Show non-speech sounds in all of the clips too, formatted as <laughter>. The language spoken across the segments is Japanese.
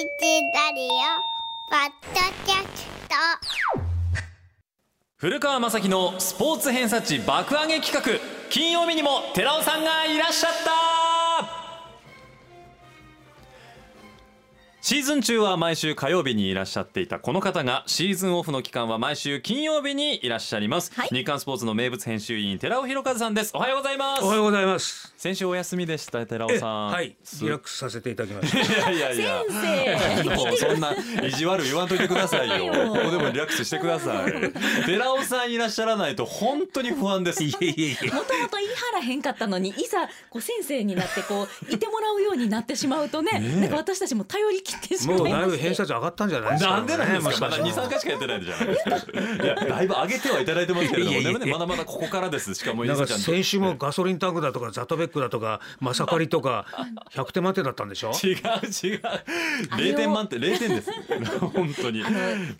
ラリオポッドキャスト。古川雅樹のスポーツ偏差値爆上げ企画。金曜日にも寺尾さんがいらっしゃった。シーズン中は毎週火曜日にいらっしゃっていたこの方がシーズンオフの期間は毎週金曜日にいらっしゃいます、はい。日刊スポーツの名物編集員寺尾博和さんです。おはようございます。おはようございます。先週お休みでした寺尾えさん。はい、すリラックスさせていただきました。いやいやいや。先生。<laughs> もうそんな意地悪言わんといてくださいよ。ここでもリラックスしてください。寺尾さんいらっしゃらないと本当に不安です。いえいえいえ。もともと言い張らへんかったのにいざこう先生になってこういてもらうようになってしまうとねなんか私たちも頼り切ってしまいもうだいぶ偏差値上がったんじゃないですか、なんでなんですか？まだもし2、3回しかやってないじゃないですか。いやだいぶ上げてはいただいてますけれどもいやいやいや。でもねまだまだここからです。しかも先週もガソリンタンクだとかザトベックだとかマサカリとか100点満点だったんでしょ？違う違う。0点満点0点です。<laughs> 本当に。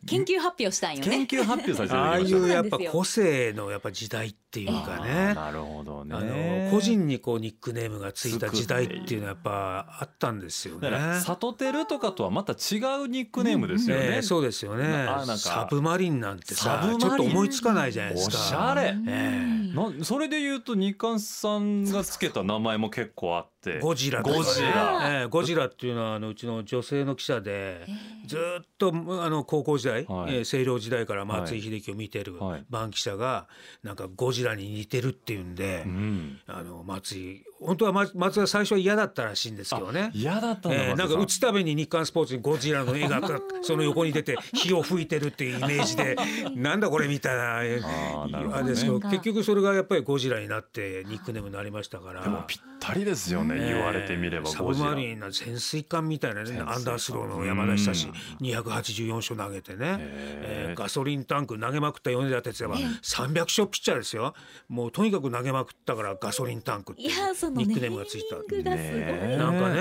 研究発表したんよ研ね究発表させていああいうやっぱ個性のやっぱ時代っていうかね。なるほどあねの個人にこうニックネームがついた時代っていうのはやっぱあったんですよねだ。から里テルとかとはまた違うニックネームですよね、ええそうですよねなあなんかサブマリンなんてさサブマリンちょっと思いつかないじゃないですおか。しゃれえなそれで言うと日刊さんがつけた名前も結構あってえゴジラゴジラ。ええゴジラっていうのはあのうちの女性の記者でずっとあの高校時代、はい。えー清涼時代から松井秀喜を見てるはい。番記者がなんかゴジラに似てるっていうんで、うん。あの松井本当は松松井は最初は嫌だったらしいんですけどね。嫌だったんだ、えーなんか打つたびに日刊スポーツにゴジラの絵が <laughs> その横に出て火を吹いてるっていうイメージで <laughs> なんだこれみたいなえあーなるほどね。あれですけど結局それがやっぱりゴジラになってニックネームになりましたから。でもぴったりですよね、ええ。言われてみればサゴジラ。ブマリンな潜水艦みたいなねアンダースローの山田久志うん。284勝投げてね、え。えーガソリンタンク投げまくった米田哲也は300勝ピッチャーですよ。もうとにかく投げまくったからガソリンタンクっていいうニックネームがついたネーミングがすごい、ねなんかね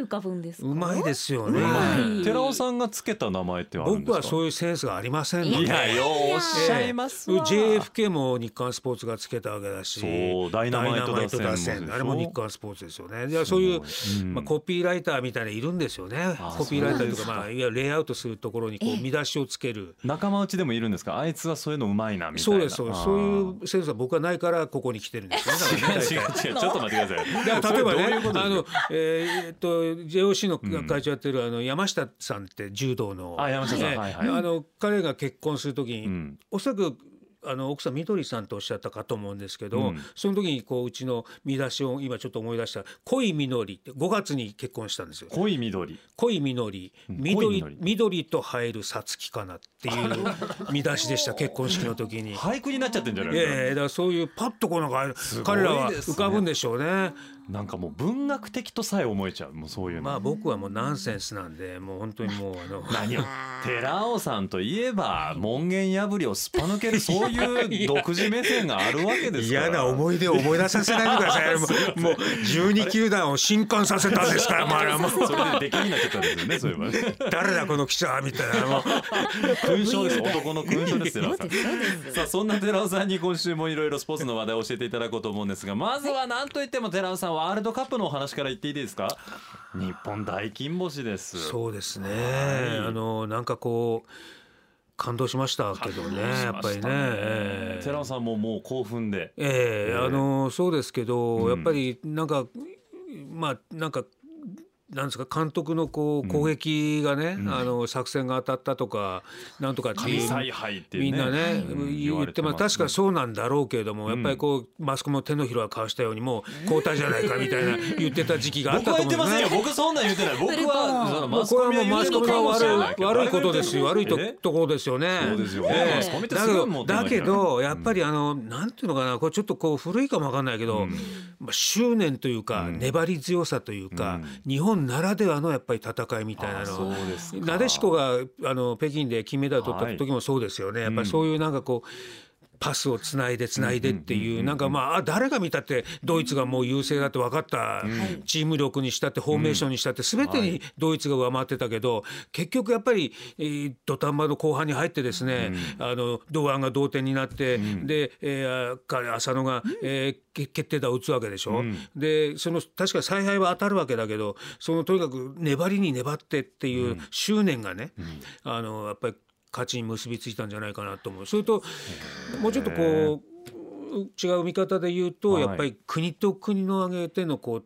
浮かぶんですか？うまいですよね。寺尾さんがつけた名前ってあるんですか？僕はそういうセンスがありません。のでいやようおっしゃいますわ、JFK も日刊スポーツがつけたわけだしそうダイナマイト打線あれも日刊スポーツですよね。いやそういう、うん。まあ、コピーライターみたいないるんですよね。あコピーライターとかかまあいわゆるレイアウトするところにこう見出しをつける。仲間内でもいるんですか？あいつはそういうのうまいなみたいな。そうですそうです。そういうセンスは僕はないからここに来てるんですよね。だからね <laughs> 違う違う違うちょっと待ってください。だから例えばねあの、えーっと JOC の会長やってるあの山下さんって柔道の。あ山下さん。ねはいはい。あの彼が結婚するときに、うん。おそらくあの奥さんみどりさんとおっしゃったかと思うんですけど、うん。その時にこううちの見出しを今ちょっと思い出した「恋みのり」って5月に結婚したんですよ。濃い緑恋みのり。うん。緑恋みのり。緑と入るさつきかなっていう <laughs> 見出しでした結婚式の時に。俳句になっちゃってんじゃないですか。やだからそういうパッとこうなんかすごい彼らは浮かぶんでしょうね。なんかもう文学的とさえ思えちゃうもうそういうの、まあ僕はもうナンセンスなんでもう本当にもう <laughs> あの。何を寺尾さんといえば門限破りをすっぱ抜けるそういう独自目線があるわけですから。嫌な思い出を思い出させないでください。<laughs> もうもう12球団を震撼させたんですから <laughs> まあもう。それで出来になっちゃったんですよねそういえばね。誰だこの記者みたいなもう。勲章です男の勲章です寺尾さあそんな寺尾さんに今週もいろいろスポーツの話題を教えていただこうと思うんですがまずは何といっても寺尾さんワールドカップのお話から言っていいですか？日本大金星です。そうですね、はい。あのなんかこう感動しましたけどねやっぱりね。ええ。寺尾さんももう興奮で。ええええあのそうですけど、うん。やっぱりなんかまあなんかなんですか監督のこう攻撃がね、ん。あの作戦が当たったとかなんとかっていう神采配っていうね。みんなね、うん。言ってます確かそうなんだろうけれども、やっぱりこうマスコミも手のひらをかわしたようにもう交代じゃないかみたいな言ってた時期があったと思うんですね。言ってませんよ。僕そんなん言ってない。僕はそのもうこれはもうマスコミが悪い悪いことですよ。悪いとえ？ところですよね。そうですよええ。マスコミってだけどだけどやっぱりあのなんていうのかなこれちょっとこう古いかもわかんないけど、まあ執念というか粘り強さというか、日本ならではのやっぱり戦いみたいなの。なでしこがあの北京で金メダル取った時もそうですよね、やっぱりそういうなんかこうパスをつないでつないでっていうなんかまああ誰が見たってドイツがもう優勢だって分かったチーム力にしたってフォーメーションにしたって全てにドイツが上回ってたけど結局やっぱりえー土壇場の後半に入ってですねあの堂安が同点になってでえ浅野がえ決定打を打つわけでしょ？でその確か采配は当たるわけだけどそのとにかく粘りに粘ってっていう執念がねあのやっぱり勝ちに結びついたんじゃないかなと思う。それともうちょっとこう違う見方で言うと、はいやっぱり国と国の挙げてのこう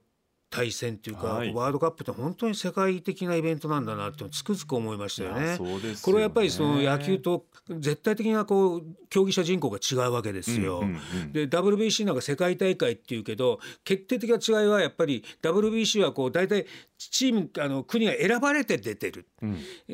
対戦っていうか、はい。ワールドカップって本当に世界的なイベントなんだなってつくづく思いましたよね。そうですよね。これはやっぱりその野球と絶対的なこう競技者人口が違うわけですよ。うんうんうん。で WBC なんか世界大会っていうけど決定的な違いはやっぱり WBC はこう大体チームあの国が選ばれて出てる。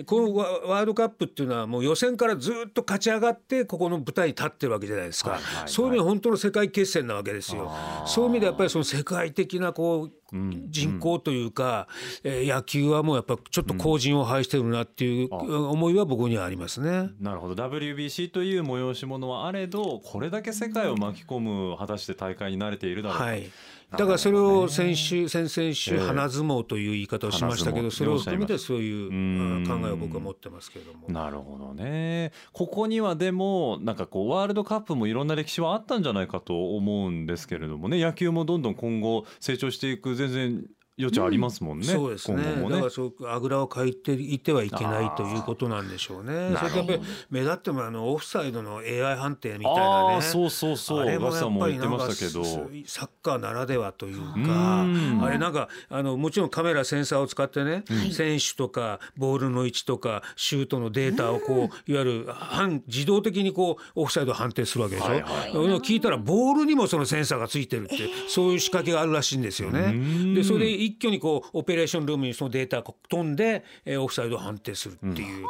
このワワールドカップっていうのはもう予選からずっと勝ち上がってここの舞台に立ってるわけじゃないですか、はいはいはい。そういう意味で本当の世界決戦なわけですよ。そういう意味でやっぱりその世界的なこう人口というか、えー野球はもうやっぱちょっと後陣を排してるなっていうあ。思いは僕にはありますね。なるほど。WBC という催し物はあれどこれだけ世界を巻き込む果たして大会に慣れているだろうか、はいだからそれを先週先々週ええ。花相撲という言い方をしましたけどそれを含めてそういう考えを僕は持ってますけれども。なるほどね。ここにはでもなんかこうワールドカップもいろんな歴史はあったんじゃないかと思うんですけれどもね。野球もどんどん今後成長していく全然余地ありますもんね、そうですね。ね。だからそうあぐらをかいていてはいけないということなんでしょうね。それとやっぱり目立ってもあのオフサイドの AI 判定みたいなね。そうそうそう。あれもやっぱりなんかサッカーならではといううかん。あれなんかあのもちろんカメラセンサーを使ってね、選手とかボールの位置とかシュートのデータをこういわゆる反自動的にこうオフサイドを判定するわけでしょ。はいはい聞いたらボールにもそのセンサーがついてるってそういう仕掛けがあるらしいんですよね。でそれで一挙にこうオペレーションルームにそのデータが飛んで、えーオフサイドを判定するっていう、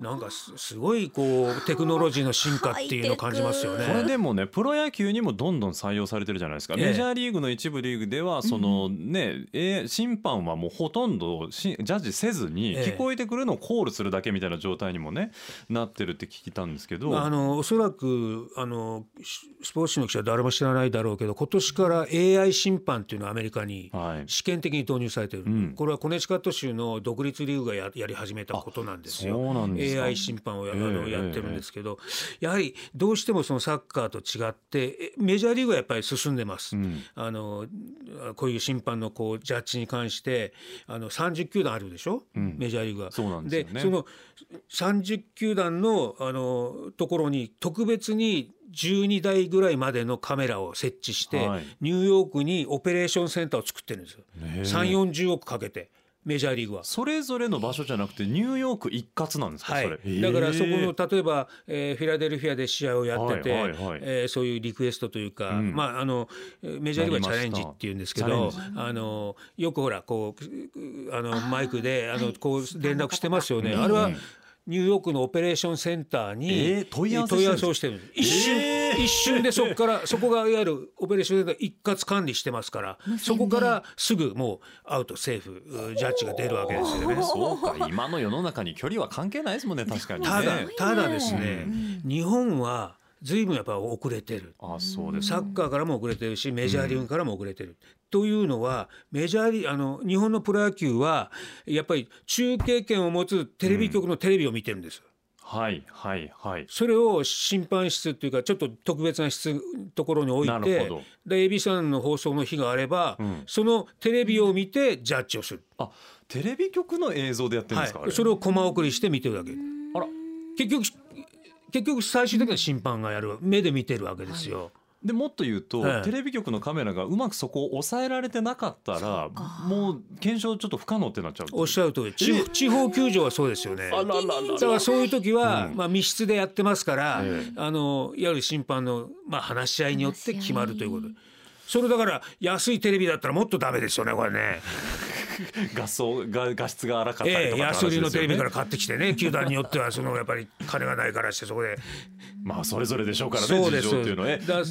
なんかすすごいこうテクノロジーの進化っていうのを感じますよね。<laughs> これでもねプロ野球にもどんどん採用されてるじゃないですか、ええ。メジャーリーグの一部リーグではそのね、えー審判はもうほとんどしジャッジせずにええ。聞こえてくるのをコールするだけみたいな状態にもねなってるって聞いたんですけど、あのおそらくあのしスポーツ紙の記者は誰も知らないだろうけど今年から AI 審判っていうのはアメリカにはい。試験的に導入されてる、ん。これはコネチカット州の独立リーグがややり始めたことなんですよ。そうなんですか AI 審判をや,、あのええやってるんですけど、やはりどうしてもそのサッカーと違ってえメジャーリーグはやっぱり進んでます。ん。あのこういう審判のこうジャッジに関してあの30球団あるでしょ、メジャーリーグは。そうなんですよね。その30球団のあのところに特別に12台ぐらいまでのカメラを設置して、はい。ニューヨークにオペレーションセンターを作ってるんですよ。へえ。3 4 0億かけてメジャーリーグは。それぞれの場所じゃなくてニューヨーク一括なんですか、はそれ？い、だからそこの例えば、えーフィラデルフィアで試合をやってて、はいはいはい。えーそういうリクエストというか、ん。まああのえーメジャーリーグはチャレンジっていうんですけどあのよくほらこうあのマイクであのこう連絡してますよね。あれはニューヨークのオペレーションセンターにえー問い合わせをしてる一瞬、えー。一瞬でそこから <laughs> そこがいわゆるオペレーションセンター一括管理してますからそこからすぐもうアウトセーフジャッジが出るわけですよね。<laughs> そうか。<laughs> 今の世の中に距離は関係ないですもんね確かにね。ただただですね、日本は随分やっぱ遅れてる。あそうですサッカーからも遅れてるしメジャーリーグからも遅れてる。というのはメジャーリーあの日本のプロ野球はやっぱり中継権を持つテレビ局のテレビを見てるんです。はいはいはい。それを審判室っていうかちょっと特別な室ところに置いてほど。で ABC の放送の日があれば、ん。そのテレビを見てジャッジをする、あテレビ局の映像でやってるんですか、はい、それをコマ送りして見てるだけ。あら。結局結局最終的には審判がやる目で見てるわけですよ。でもっと言うと、はいテレビ局のカメラがうまくそこを抑えられてなかったらもう検証ちょっと不可能ってなっちゃうおっしゃる通り。地方地方球場はそうですよね。だからそういう時は、まあ、密室でやってますから、ええ。あのいわゆる審判の、まあ、話し合いによって決まるということ。それだから安いテレビだったらもっとダメですよねこれね、画素が画質が荒かったりええとか安売りのテレビから話買ってきてね球団によってはそのやっぱり金がないからしてそこで。まあそれぞれでしょうからねそうです事情っていうのは。えだ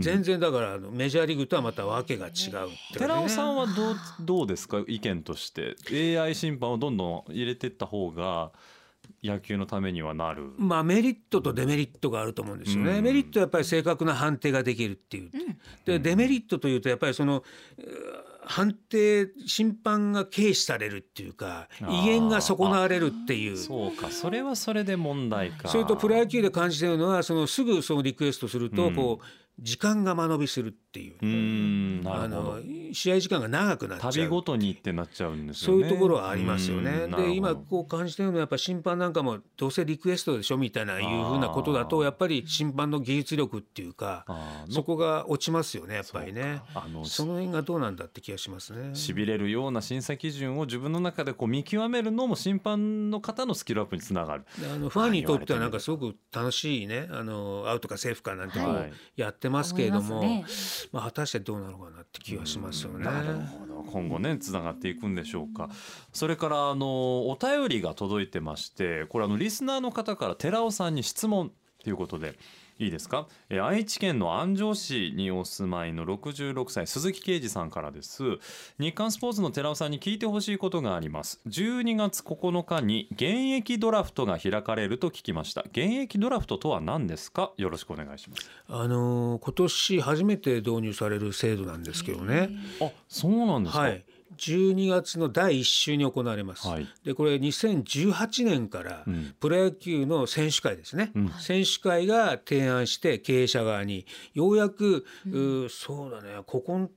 全然だからあのメジャーリーグとはまた訳が違うね。寺尾さんはどうどうですか意見として？AI 審判をどんどん入れていった方が野球のためにはなる。まあメリットとデメリットがあると思うんですよね。うん。メリットはやっぱり正確な判定ができるっていう。でデメリットというとやっぱりその判定審判が軽視されるっていうか威厳が損なわれるっていう。そうかそれはそれで問題か。それとプロ野球で感じてるのはそのすぐそのリクエストするとうんこう時間が間延びするっていううあの。試合時間が長くなっちゃう旅ごとにってなっちゃうんですそうよね。いうところはありますよね。で今こう感じてるのはやっぱ審判なんかもどうせリクエストでしょみたいないうふうなことだとやっぱり審判の技術力っていうかそこが落ちますよねやっぱりね。あのその辺がどうなんだって気がしますね。しびれるような審査基準を自分の中でこう見極めるのも審判の方のスキルアップにつながる。であのファンにとってはなんかすごく楽しいねあのアウトかセーフかなんてこうはいやってますけれども、思いまあ果たしてどうなのかなって気がしますよね。なるほど今後ねつながっていくんでしょうかそれからあのお便りが届いてましてこれあのリスナーの方から寺尾さんに質問ということでいいですか、えー愛知県の安城市にお住まいの66歳鈴木啓二さんからです。日刊スポーツの寺尾さんに聞いてほしいことがあります。12月9日に現役ドラフトが開かれると聞きました。現役ドラフトとは何ですか？よろしくお願いします。あの今年初めて導入される制度なんですけどね。あそうなんですか？はい。12月の第1週に行われます。はい。でこれ2018年からうん。プロ野球の選手会ですね、うん。選手会が提案して経営者側にようやく、うーそうだねここ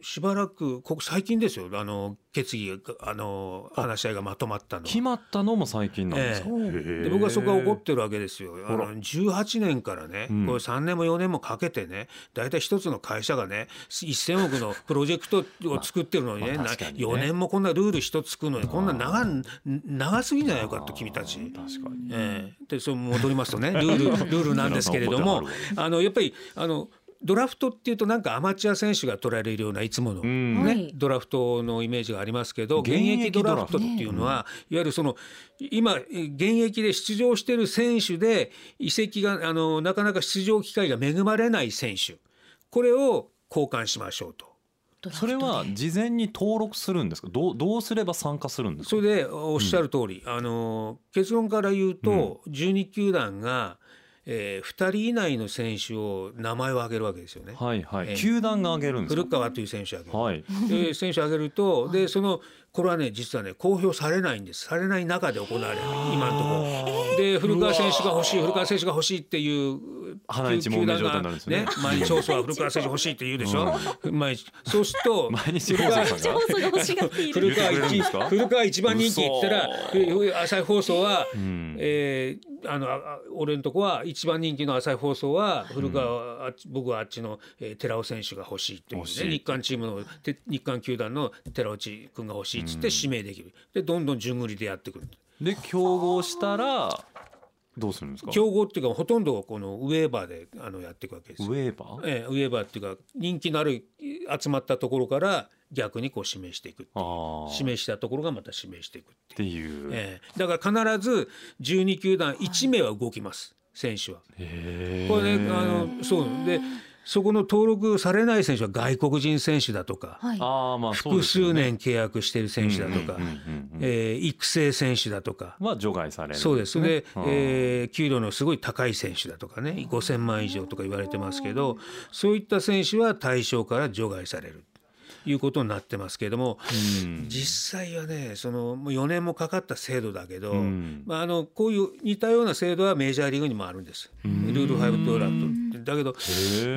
しばらくここ最近ですよ。あの決議があの話し合いがまとまったの。は決まったのも最近なんですか、えで僕はそこが怒ってるわけですよ。あの18年からね、うん。これ3年も4年もかけてね大体一つの会社がね1,000億のプロジェクトを作ってるのにね,、まあ確かにね。4年もこんなルール一つ作るのにこんな長長すぎじゃないかと君たち。確かに。ええ。でそれ戻りますとねルールルールなんですけれども <laughs> あのやっぱりあのドラフトっていうとなんかアマチュア選手が取られるようないつもの、うん。ねはい。ドラフトのイメージがありますけど現現役役ドラフト。っていうのは、いわゆるその今現役で出場している選手で移籍があのなかなか出場機会が恵まれない選手。これを交換しましょうと。それは事前に登録するんですか？どうどうすれば参加するんですか？それでおっしゃる通り、あの結論から言うと、12球団が、えー、2人以内の選手を名前を挙げるわけですよね。はいはい、ええ球団が挙げるんですか？古川という選手を挙げる。はい。で選手を挙げるとでそのこれはね実はね公表されないんです。されない中で行われる。今のところ。で古川選手が欲しい古川選手が欲しいっていう花一問目状態になるんですよね。毎日放送は古川選手欲しいって言うでしょ、毎日そうすると毎日放送が欲しがってい。る古川一番人気言ったらふ朝日放送は、ん。えーあの俺のとこは一番人気の朝日放送は古川、あっち僕はあっちの、えー寺尾選手が欲しいという、ね、日韓チームのて日韓球団の寺内君が欲しいっつって指名できる。でどんどん順繰りでやってくる。で競合したらどうするんですか？競合っていうかほとんどこのウェーバーであのやっていくわけですよ。ウェーバー？ええウェーバーっていうか人気のある集まったところから逆にこう指名していく指名したところがまた指名していくっていう。ええ。だから必ず12球団1名は動きます。選手は。これねあのそう。でそこの登録されない選手は外国人選手だとか、はい。ああまあそう複数年契約している選手だとか、育成選手だとか。は除外されるそうです。で、うん。えー給料のすごい高い選手だとかね5,000万以上とか言われてますけどそういった選手は対象から除外される。ということになってますけれども、うん。実際はねそのもう4年もかかった制度だけど、ん。まあ、あのこういう似たような制度はメジャーリーグにもあるんです。ルール5ドラフト。だけど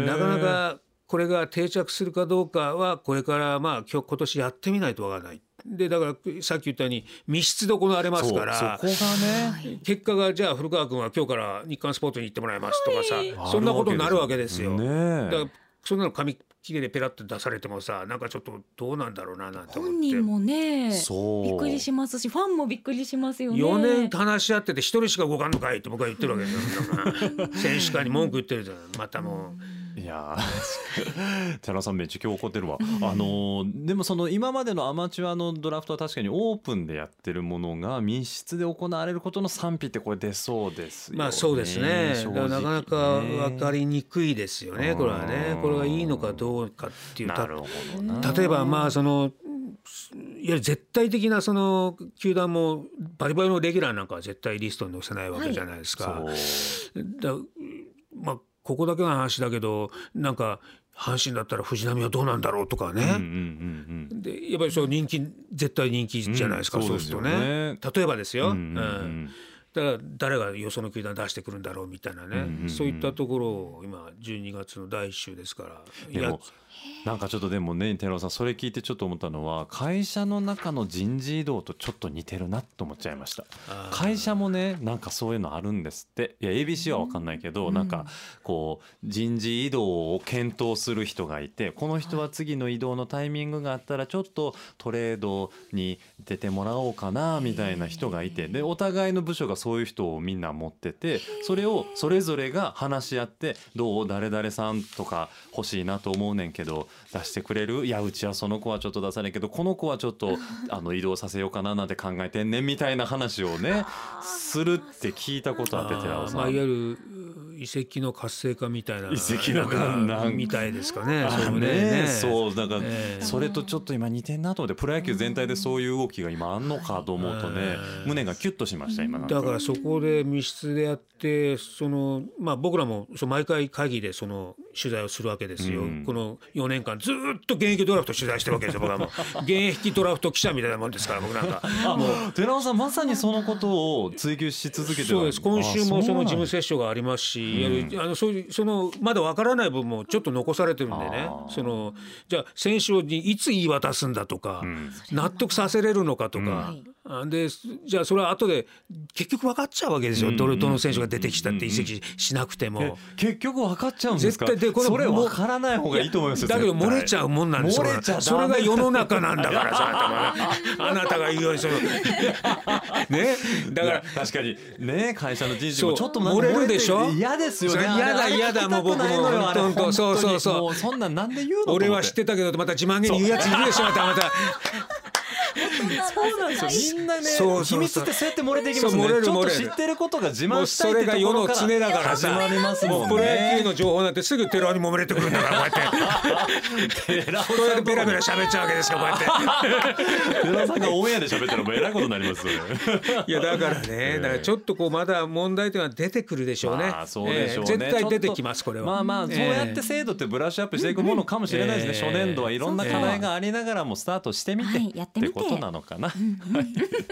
なかなかこれが定着するかどうかはこれからまあ今日今年やってみないとわからない。でだからさっき言ったように密室で行われますからそこがね、結果がじゃあ古川君は今日から日刊スポーツに行ってもらいますとかさ、はい。そんなことになるわけですよ。ね。だからそんなの紙切れでペラッと出されてもさなんかちょっとどうなんだろうななんて思って。本人もねそうびっくりしますしファンもびっくりしますよね4年話し合ってて一人しか動かんのかいって僕は言ってるわけですよ。<laughs> 選手会に文句言ってるじゃんまたもう。いやー <laughs> 寺尾さんめっちゃ今日怒ってるわ、あのーでもその今までのアマチュアのドラフトは確かにオープンでやってるものが密室で行われることの賛否ってこれ出そうですよねまあそうですね。なかなか分かりにくいですよね。これはねう。んこれがいいのかどうかっていうたなるほどな例えばまあそのゆる絶対的なその球団もバリバリのレギュラーなんかは絶対リストに載せないわけじゃないですか。そうだまあここだけの話だけどなんか阪神だったら藤浪はどうなんだろうとかね。でやっぱりそう人気絶対人気じゃないですか、うんそうするとね。ね。例えばですよ、うんうんだから誰がよその球団出してくるんだろうみたいなね、うんうんうん。そういったところを今12月の第一週ですからなんかちょっとでもね寺尾さんそれ聞いてちょっと思ったのは会社の中の人事異動とちょっと似てるなと思っちゃいました。会社もねなんかそういうのあるんですって。いや ABC は分かんないけど、なんかこう人事異動を検討する人がいてこの人は次の異動のタイミングがあったらちょっとトレードに出てもらおうかなみたいな人がいて。でお互いの部署がそういう人をみんな持っててそれをそれぞれが話し合ってどう誰々さんとか欲しいなと思うねんけど出してくれる？いやうちはその子はちょっと出さないけどこの子はちょっと <laughs> あの移動させようかななんて考えてんねんみたいな話をねするって聞いたことあって寺尾さまあ、いん。わゆる遺跡の活性化みたいな遺跡のなんみたいですかね。あそれもね。そうだからええ。それとちょっと今似てんなと思ってプロ野球全体でそういう動きが今あんのかと思うとねうん。胸がキュッとしました今だからそこで密室でやってその、まあ、僕らもそう毎回会議でその取材をするわけですよ、うん。この4年間ずっと現役ドラフト取材してるわけですよ僕はも。う <laughs> 現役ドラフト記者みたいなもんですから僕なんか。あ寺尾さんまさにそのことを追求し続けてるそうです。今週もその事務セセッションがありますし、いわゆるあのそういうそのまだわからない部分もちょっと残されてるんでね。そのじゃあ選手にいつ言い渡すんだとか、納得させれるのかとか、あでじゃあそれは後で結局分かっちゃうわけですよ、うんどれどの選手が出てきたって移籍しなくても。結局分かっちゃうんですか？絶対でこれそれ分からない方がいいと思いますよだけど漏れちゃうもんなんですよ漏れちゃダメ。それが世の中なんだからさ <laughs> あなたが言うようにその <laughs> ね？だから確かに。ね会社の人事そう。もちょっと漏れるでしょ？て嫌ですよね。嫌だ嫌だもう僕も本当そうそうそうそんなんなんで言うの？俺は知ってたけどまた自慢げに言うやついるでしょまたまたそうなんですよみんなねそうそうそう。秘密ってそうやって漏れていきますね。ちょっとる漏れる。知ってることが自慢したいもうそれがってところか世の常だから始さまりますもんねプロ野球の情報なんてすぐ寺尾にもめれてくるんだからこうやって。寺尾こうやってベラベラ喋っちゃうわけですよこうやって。寺尾さんがオンエアで喋ったらもうえらいことになりますよね。いやだからね、だからちょっとこうまだ問題点は出てくるでしょうね。まあそうでしょうね、ええ絶対出てきますこれは。まあまあそうやって制度ってブラッシュアップしていくものかもしれないですね、ええ。初年度はいろんな課題がありながらもスタートしてみて、はいやってみてことなのかな、はい。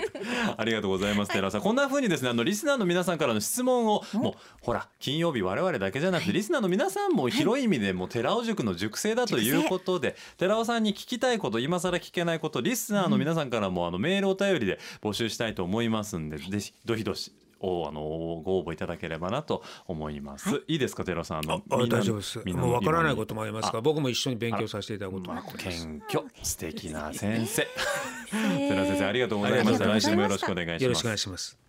<laughs> ありがとうございます寺尾さん。こんな風にですねあのリスナーの皆さんからの質問をもうほら金曜日我々だけじゃなくてリスナーの皆さんも広い意味でもう寺尾塾の塾生だということで寺尾さんに聞きたいこと今更聞けないことリスナーの皆さんからもあのメールお便りで募集したいと思いますんでぜひどひどしをあのご応募いただければなと思います。い、いですか寺尾さん？あの大丈夫です。みんなもうわからないこともありますから、僕も一緒に勉強させていただこうと思ってます。謙虚素敵な先生。寺尾 <laughs> 先生ありがとうございました。ありがとうございました来週もよろしくお願いします。よろしくお願いします。